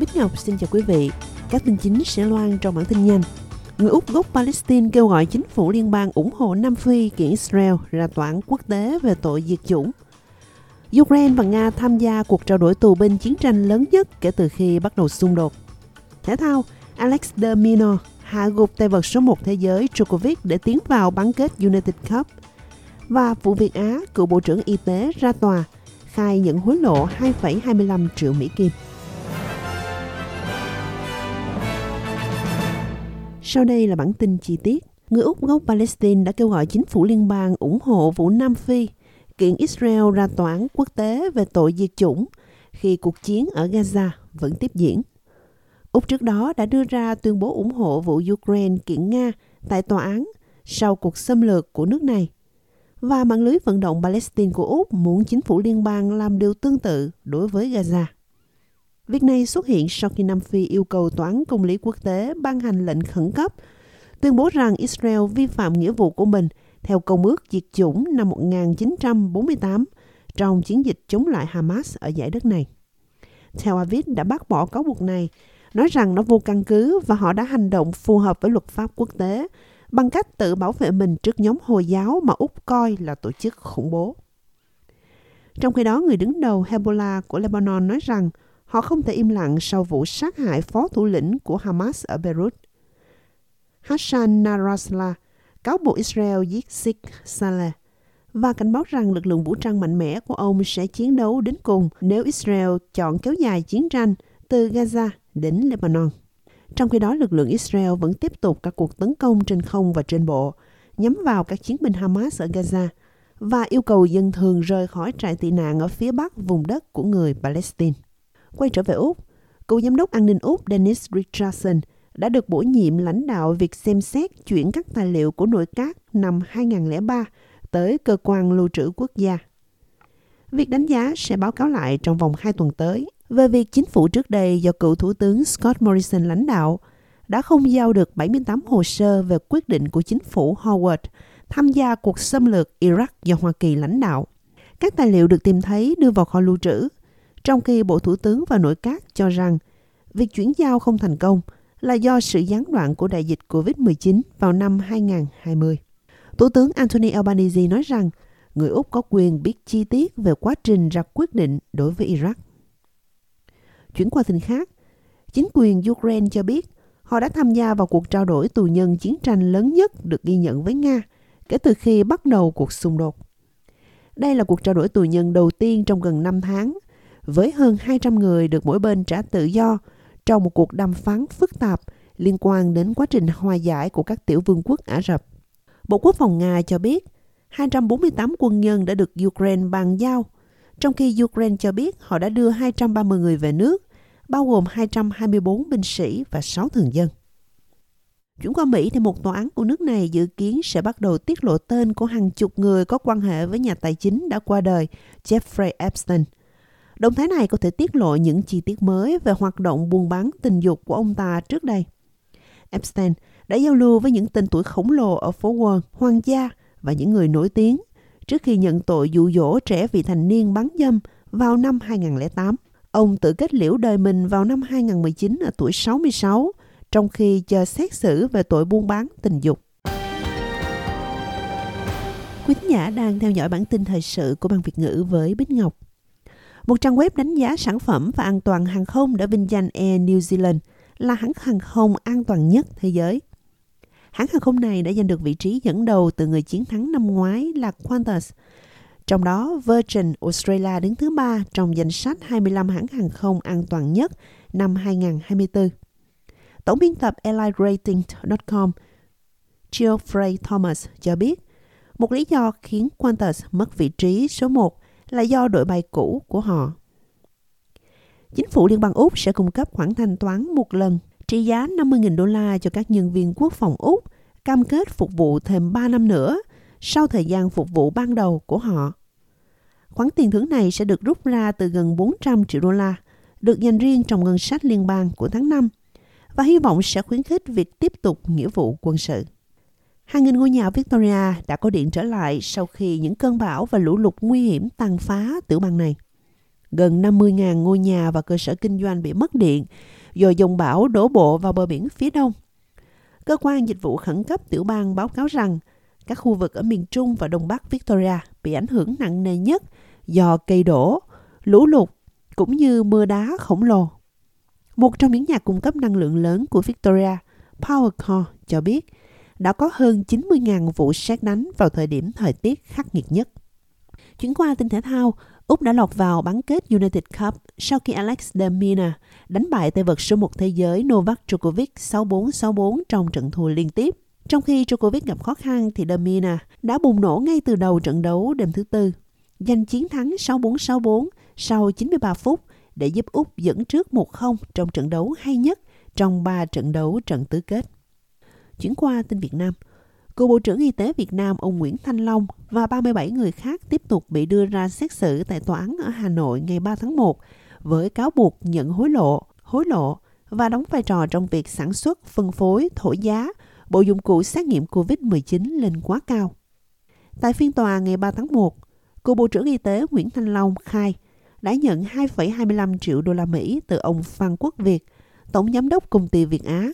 Bích Ngọc xin chào quý vị. Các tin chính sẽ loan trong bản tin nhanh. Người Úc gốc Palestine kêu gọi chính phủ liên bang ủng hộ Nam Phi kiện Israel ra tòa án quốc tế về tội diệt chủng. Ukraine và Nga tham gia cuộc trao đổi tù binh chiến tranh lớn nhất kể từ khi bắt đầu xung đột. Thể thao, Alex de Minaur hạ gục tay vợt số 1 thế giới Djokovic để tiến vào bán kết United Cup. Và vụ Việt Á, cựu Bộ trưởng Y tế ra tòa, khai nhận hối lộ 2,25 triệu Mỹ Kim. Sau đây là bản tin chi tiết. Người Úc gốc Palestine đã kêu gọi chính phủ liên bang ủng hộ vụ Nam Phi, kiện Israel ra tòa án quốc tế về tội diệt chủng khi cuộc chiến ở Gaza vẫn tiếp diễn. Úc trước đó đã đưa ra tuyên bố ủng hộ vụ Ukraine kiện Nga tại tòa án sau cuộc xâm lược của nước này. Và mạng lưới vận động Palestine của Úc muốn chính phủ liên bang làm điều tương tự đối với Gaza. Việc này xuất hiện sau khi Nam Phi yêu cầu Tòa án Công lý Quốc tế ban hành lệnh khẩn cấp, tuyên bố rằng Israel vi phạm nghĩa vụ của mình theo Công ước Diệt chủng năm 1948 trong chiến dịch chống lại Hamas ở giải đất này. Tel Aviv đã bác bỏ cáo buộc này, nói rằng nó vô căn cứ và họ đã hành động phù hợp với luật pháp quốc tế bằng cách tự bảo vệ mình trước nhóm Hồi giáo mà Úc coi là tổ chức khủng bố. Trong khi đó, người đứng đầu Hezbollah của Lebanon nói rằng Họ không thể im lặng sau vụ sát hại phó thủ lĩnh của Hamas ở Beirut. Hassan Nasrallah cáo buộc Israel giết Sheikh Saleh và cảnh báo rằng lực lượng vũ trang mạnh mẽ của ông sẽ chiến đấu đến cùng nếu Israel chọn kéo dài chiến tranh từ Gaza đến Lebanon. Trong khi đó, lực lượng Israel vẫn tiếp tục các cuộc tấn công trên không và trên bộ, nhắm vào các chiến binh Hamas ở Gaza và yêu cầu dân thường rời khỏi trại tị nạn ở phía bắc vùng đất của người Palestine. Quay trở về Úc, cựu giám đốc an ninh Úc Dennis Richardson đã được bổ nhiệm lãnh đạo việc xem xét chuyển các tài liệu của nội các năm 2003 tới cơ quan lưu trữ quốc gia. Việc đánh giá sẽ báo cáo lại trong vòng 2 tuần tới về việc chính phủ trước đây do cựu Thủ tướng Scott Morrison lãnh đạo đã không giao được 78 hồ sơ về quyết định của chính phủ Howard tham gia cuộc xâm lược Iraq do Hoa Kỳ lãnh đạo. Các tài liệu được tìm thấy đưa vào kho lưu trữ trong khi Bộ Thủ tướng và nội các cho rằng việc chuyển giao không thành công là do sự gián đoạn của đại dịch COVID-19 vào năm 2020. Thủ tướng Anthony Albanese nói rằng người Úc có quyền biết chi tiết về quá trình ra quyết định đối với Iraq. Chuyển qua tin khác, chính quyền Ukraine cho biết họ đã tham gia vào cuộc trao đổi tù nhân chiến tranh lớn nhất được ghi nhận với Nga kể từ khi bắt đầu cuộc xung đột. Đây là cuộc trao đổi tù nhân đầu tiên trong gần 5 tháng với hơn 200 người được mỗi bên trả tự do trong một cuộc đàm phán phức tạp liên quan đến quá trình hòa giải của các tiểu vương quốc Ả Rập. Bộ Quốc phòng Nga cho biết 248 quân nhân đã được Ukraine bàn giao, trong khi Ukraine cho biết họ đã đưa 230 người về nước, bao gồm 224 binh sĩ và 6 thường dân. Chuyển qua Mỹ thì một tòa án của nước này dự kiến sẽ bắt đầu tiết lộ tên của hàng chục người có quan hệ với nhà tài chính đã qua đời Jeffrey Epstein – Động thái này có thể tiết lộ những chi tiết mới về hoạt động buôn bán tình dục của ông ta trước đây. Epstein đã giao lưu với những tên tuổi khổng lồ ở phố Wall, hoàng gia và những người nổi tiếng trước khi nhận tội dụ dỗ trẻ vị thành niên bán dâm vào năm 2008. Ông tự kết liễu đời mình vào năm 2019 ở tuổi 66, trong khi chờ xét xử về tội buôn bán tình dục. Quý giả đang theo dõi bản tin thời sự của Ban Việt ngữ với Bích Ngọc một trang web đánh giá sản phẩm và an toàn hàng không đã vinh danh Air New Zealand là hãng hàng không an toàn nhất thế giới. Hãng hàng không này đã giành được vị trí dẫn đầu từ người chiến thắng năm ngoái là Qantas. Trong đó, Virgin Australia đứng thứ ba trong danh sách 25 hãng hàng không an toàn nhất năm 2024. Tổng biên tập airlinerating.com Geoffrey Thomas cho biết, một lý do khiến Qantas mất vị trí số 1 là do đội bài cũ của họ. Chính phủ Liên bang Úc sẽ cung cấp khoản thanh toán một lần trị giá 50.000 đô la cho các nhân viên quốc phòng Úc, cam kết phục vụ thêm 3 năm nữa sau thời gian phục vụ ban đầu của họ. Khoản tiền thưởng này sẽ được rút ra từ gần 400 triệu đô la, được dành riêng trong ngân sách liên bang của tháng 5 và hy vọng sẽ khuyến khích việc tiếp tục nghĩa vụ quân sự. Hàng nghìn ngôi nhà Victoria đã có điện trở lại sau khi những cơn bão và lũ lụt nguy hiểm tàn phá tiểu bang này. Gần 50.000 ngôi nhà và cơ sở kinh doanh bị mất điện do dòng bão đổ bộ vào bờ biển phía đông. Cơ quan dịch vụ khẩn cấp tiểu bang báo cáo rằng các khu vực ở miền Trung và Đông Bắc Victoria bị ảnh hưởng nặng nề nhất do cây đổ, lũ lụt cũng như mưa đá khổng lồ. Một trong những nhà cung cấp năng lượng lớn của Victoria, Powercore, cho biết đã có hơn 90.000 vụ xét đánh vào thời điểm thời tiết khắc nghiệt nhất. Chuyển qua tin thể thao, Úc đã lọt vào bán kết United Cup sau khi Alex de Mina đánh bại tay vật số 1 thế giới Novak Djokovic 6-4-6-4 trong trận thua liên tiếp. Trong khi Djokovic gặp khó khăn thì de Mina đã bùng nổ ngay từ đầu trận đấu đêm thứ tư, giành chiến thắng 6-4-6-4 sau 93 phút để giúp Úc dẫn trước 1-0 trong trận đấu hay nhất trong 3 trận đấu trận tứ kết. Chuyển qua tin Việt Nam, cựu Bộ trưởng Y tế Việt Nam ông Nguyễn Thanh Long và 37 người khác tiếp tục bị đưa ra xét xử tại tòa án ở Hà Nội ngày 3 tháng 1 với cáo buộc nhận hối lộ, hối lộ và đóng vai trò trong việc sản xuất, phân phối, thổi giá. Bộ dụng cụ xét nghiệm COVID-19 lên quá cao. Tại phiên tòa ngày 3 tháng 1, cựu Bộ trưởng Y tế Nguyễn Thanh Long khai đã nhận 2,25 triệu đô la Mỹ từ ông Phan Quốc Việt, Tổng Giám đốc Công ty Việt Á.